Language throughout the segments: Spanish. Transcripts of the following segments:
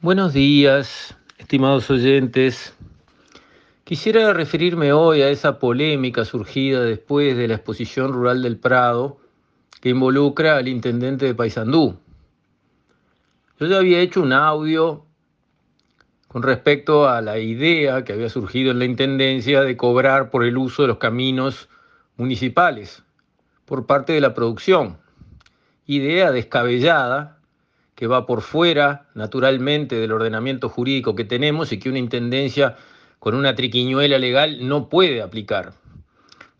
Buenos días, estimados oyentes. Quisiera referirme hoy a esa polémica surgida después de la exposición rural del Prado que involucra al intendente de Paysandú. Yo ya había hecho un audio con respecto a la idea que había surgido en la intendencia de cobrar por el uso de los caminos municipales por parte de la producción. Idea descabellada que va por fuera, naturalmente, del ordenamiento jurídico que tenemos y que una intendencia con una triquiñuela legal no puede aplicar.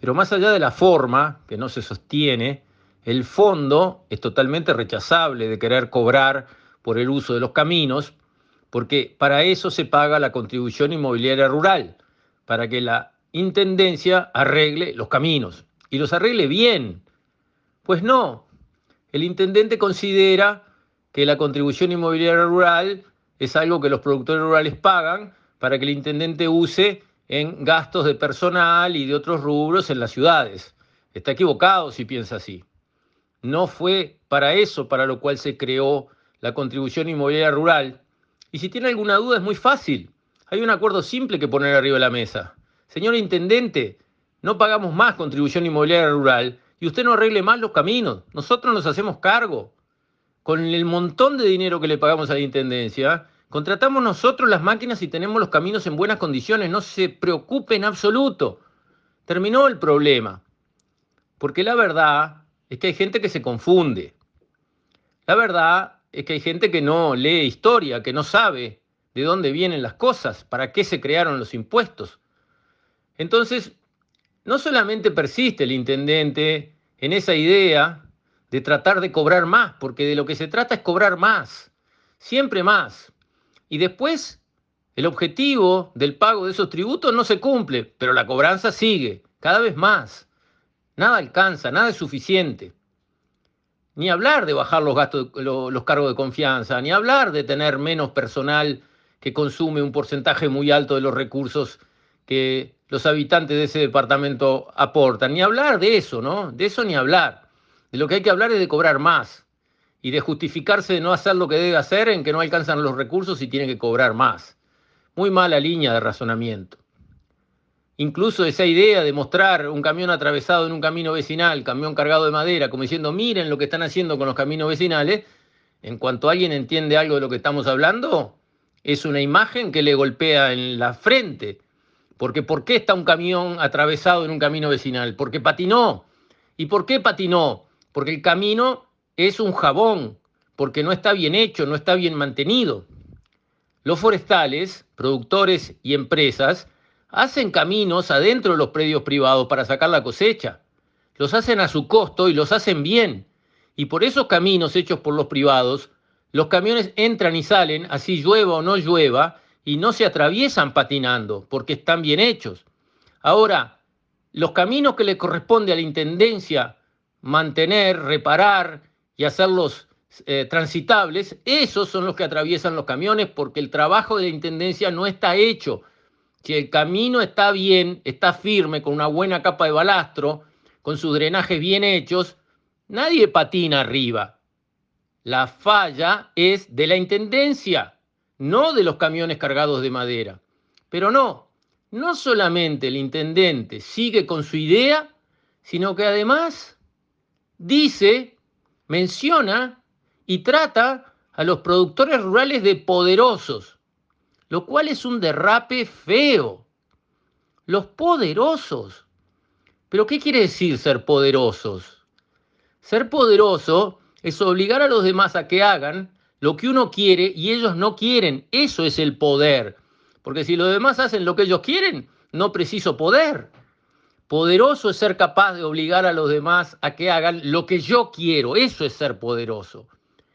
Pero más allá de la forma, que no se sostiene, el fondo es totalmente rechazable de querer cobrar por el uso de los caminos, porque para eso se paga la contribución inmobiliaria rural, para que la intendencia arregle los caminos y los arregle bien. Pues no, el intendente considera que la contribución inmobiliaria rural es algo que los productores rurales pagan para que el intendente use en gastos de personal y de otros rubros en las ciudades. Está equivocado si piensa así. No fue para eso para lo cual se creó la contribución inmobiliaria rural. Y si tiene alguna duda es muy fácil. Hay un acuerdo simple que poner arriba de la mesa. Señor intendente, no pagamos más contribución inmobiliaria rural y usted no arregle más los caminos. Nosotros nos hacemos cargo con el montón de dinero que le pagamos a la Intendencia, contratamos nosotros las máquinas y tenemos los caminos en buenas condiciones, no se preocupe en absoluto. Terminó el problema. Porque la verdad es que hay gente que se confunde. La verdad es que hay gente que no lee historia, que no sabe de dónde vienen las cosas, para qué se crearon los impuestos. Entonces, no solamente persiste el intendente en esa idea de tratar de cobrar más, porque de lo que se trata es cobrar más, siempre más. Y después el objetivo del pago de esos tributos no se cumple, pero la cobranza sigue, cada vez más. Nada alcanza, nada es suficiente. Ni hablar de bajar los gastos, los cargos de confianza, ni hablar de tener menos personal que consume un porcentaje muy alto de los recursos que los habitantes de ese departamento aportan. Ni hablar de eso, ¿no? De eso ni hablar. De lo que hay que hablar es de cobrar más y de justificarse de no hacer lo que debe hacer en que no alcanzan los recursos y tiene que cobrar más. Muy mala línea de razonamiento. Incluso esa idea de mostrar un camión atravesado en un camino vecinal, camión cargado de madera, como diciendo, miren lo que están haciendo con los caminos vecinales, en cuanto alguien entiende algo de lo que estamos hablando, es una imagen que le golpea en la frente. Porque ¿por qué está un camión atravesado en un camino vecinal? Porque patinó. ¿Y por qué patinó? Porque el camino es un jabón, porque no está bien hecho, no está bien mantenido. Los forestales, productores y empresas hacen caminos adentro de los predios privados para sacar la cosecha. Los hacen a su costo y los hacen bien. Y por esos caminos hechos por los privados, los camiones entran y salen, así llueva o no llueva, y no se atraviesan patinando, porque están bien hechos. Ahora, los caminos que le corresponde a la Intendencia mantener, reparar y hacerlos eh, transitables, esos son los que atraviesan los camiones porque el trabajo de la Intendencia no está hecho. Si el camino está bien, está firme, con una buena capa de balastro, con sus drenajes bien hechos, nadie patina arriba. La falla es de la Intendencia, no de los camiones cargados de madera. Pero no, no solamente el intendente sigue con su idea, sino que además dice, menciona y trata a los productores rurales de poderosos, lo cual es un derrape feo. Los poderosos. ¿Pero qué quiere decir ser poderosos? Ser poderoso es obligar a los demás a que hagan lo que uno quiere y ellos no quieren. Eso es el poder. Porque si los demás hacen lo que ellos quieren, no preciso poder. Poderoso es ser capaz de obligar a los demás a que hagan lo que yo quiero. Eso es ser poderoso.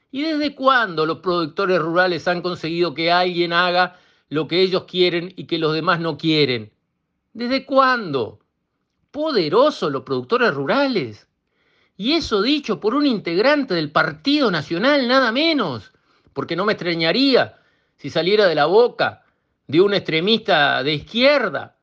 ¿Y desde cuándo los productores rurales han conseguido que alguien haga lo que ellos quieren y que los demás no quieren? ¿Desde cuándo? Poderosos los productores rurales. Y eso dicho por un integrante del Partido Nacional, nada menos. Porque no me extrañaría si saliera de la boca de un extremista de izquierda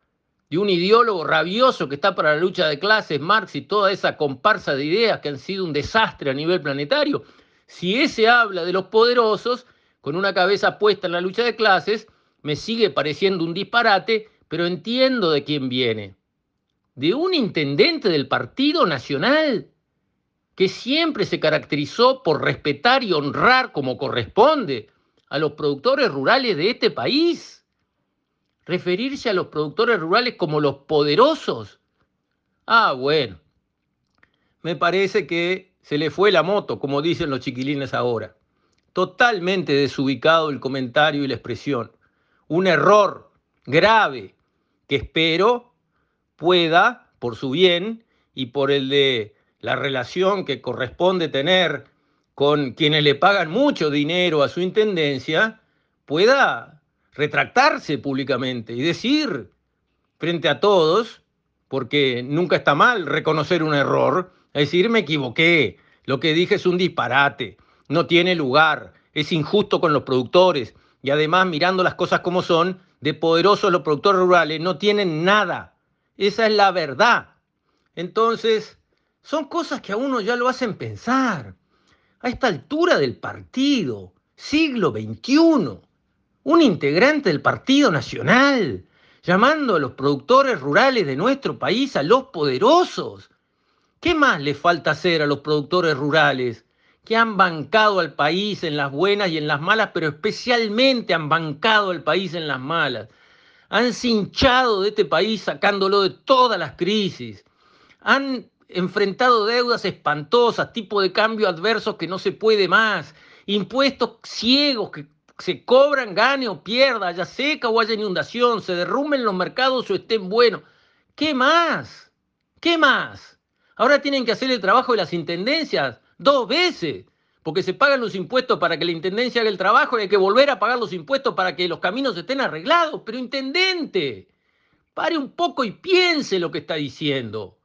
de un ideólogo rabioso que está para la lucha de clases, Marx y toda esa comparsa de ideas que han sido un desastre a nivel planetario, si ese habla de los poderosos, con una cabeza puesta en la lucha de clases, me sigue pareciendo un disparate, pero entiendo de quién viene. De un intendente del Partido Nacional que siempre se caracterizó por respetar y honrar como corresponde a los productores rurales de este país. Referirse a los productores rurales como los poderosos. Ah, bueno. Me parece que se le fue la moto, como dicen los chiquilines ahora. Totalmente desubicado el comentario y la expresión. Un error grave que espero pueda, por su bien y por el de la relación que corresponde tener con quienes le pagan mucho dinero a su intendencia, pueda retractarse públicamente y decir frente a todos, porque nunca está mal reconocer un error, es decir, me equivoqué, lo que dije es un disparate, no tiene lugar, es injusto con los productores y además mirando las cosas como son, de poderosos los productores rurales no tienen nada. Esa es la verdad. Entonces, son cosas que a uno ya lo hacen pensar. A esta altura del partido, siglo XXI, un integrante del Partido Nacional, llamando a los productores rurales de nuestro país a los poderosos. ¿Qué más le falta hacer a los productores rurales que han bancado al país en las buenas y en las malas, pero especialmente han bancado al país en las malas? Han cinchado de este país sacándolo de todas las crisis. Han enfrentado deudas espantosas, tipo de cambio adversos que no se puede más, impuestos ciegos que se cobran, gane o pierda, haya seca o haya inundación, se derrumben los mercados o estén buenos. ¿Qué más? ¿Qué más? Ahora tienen que hacer el trabajo de las intendencias dos veces, porque se pagan los impuestos para que la intendencia haga el trabajo y hay que volver a pagar los impuestos para que los caminos estén arreglados. Pero intendente, pare un poco y piense lo que está diciendo.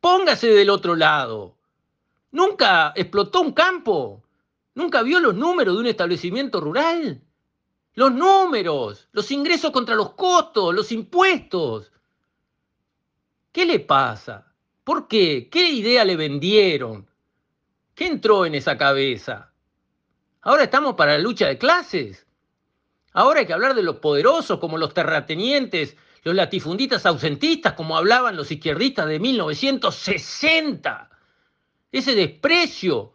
Póngase del otro lado. ¿Nunca explotó un campo? ¿Nunca vio los números de un establecimiento rural? Los números, los ingresos contra los costos, los impuestos. ¿Qué le pasa? ¿Por qué? ¿Qué idea le vendieron? ¿Qué entró en esa cabeza? Ahora estamos para la lucha de clases. Ahora hay que hablar de los poderosos como los terratenientes los latifundistas ausentistas, como hablaban los izquierdistas de 1960. Ese desprecio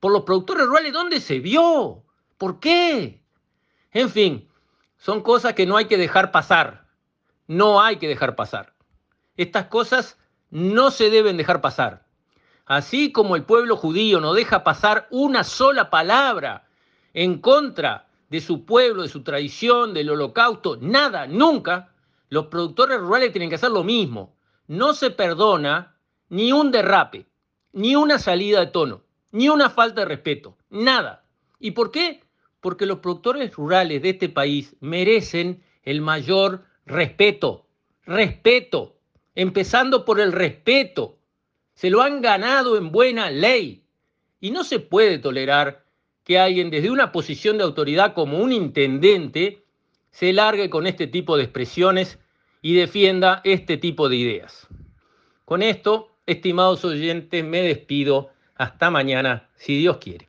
por los productores rurales, ¿dónde se vio? ¿Por qué? En fin, son cosas que no hay que dejar pasar. No hay que dejar pasar. Estas cosas no se deben dejar pasar. Así como el pueblo judío no deja pasar una sola palabra en contra de su pueblo, de su tradición, del holocausto, nada, nunca, los productores rurales tienen que hacer lo mismo. No se perdona ni un derrape, ni una salida de tono, ni una falta de respeto, nada. ¿Y por qué? Porque los productores rurales de este país merecen el mayor respeto, respeto, empezando por el respeto. Se lo han ganado en buena ley. Y no se puede tolerar que alguien desde una posición de autoridad como un intendente se largue con este tipo de expresiones y defienda este tipo de ideas. Con esto, estimados oyentes, me despido. Hasta mañana, si Dios quiere.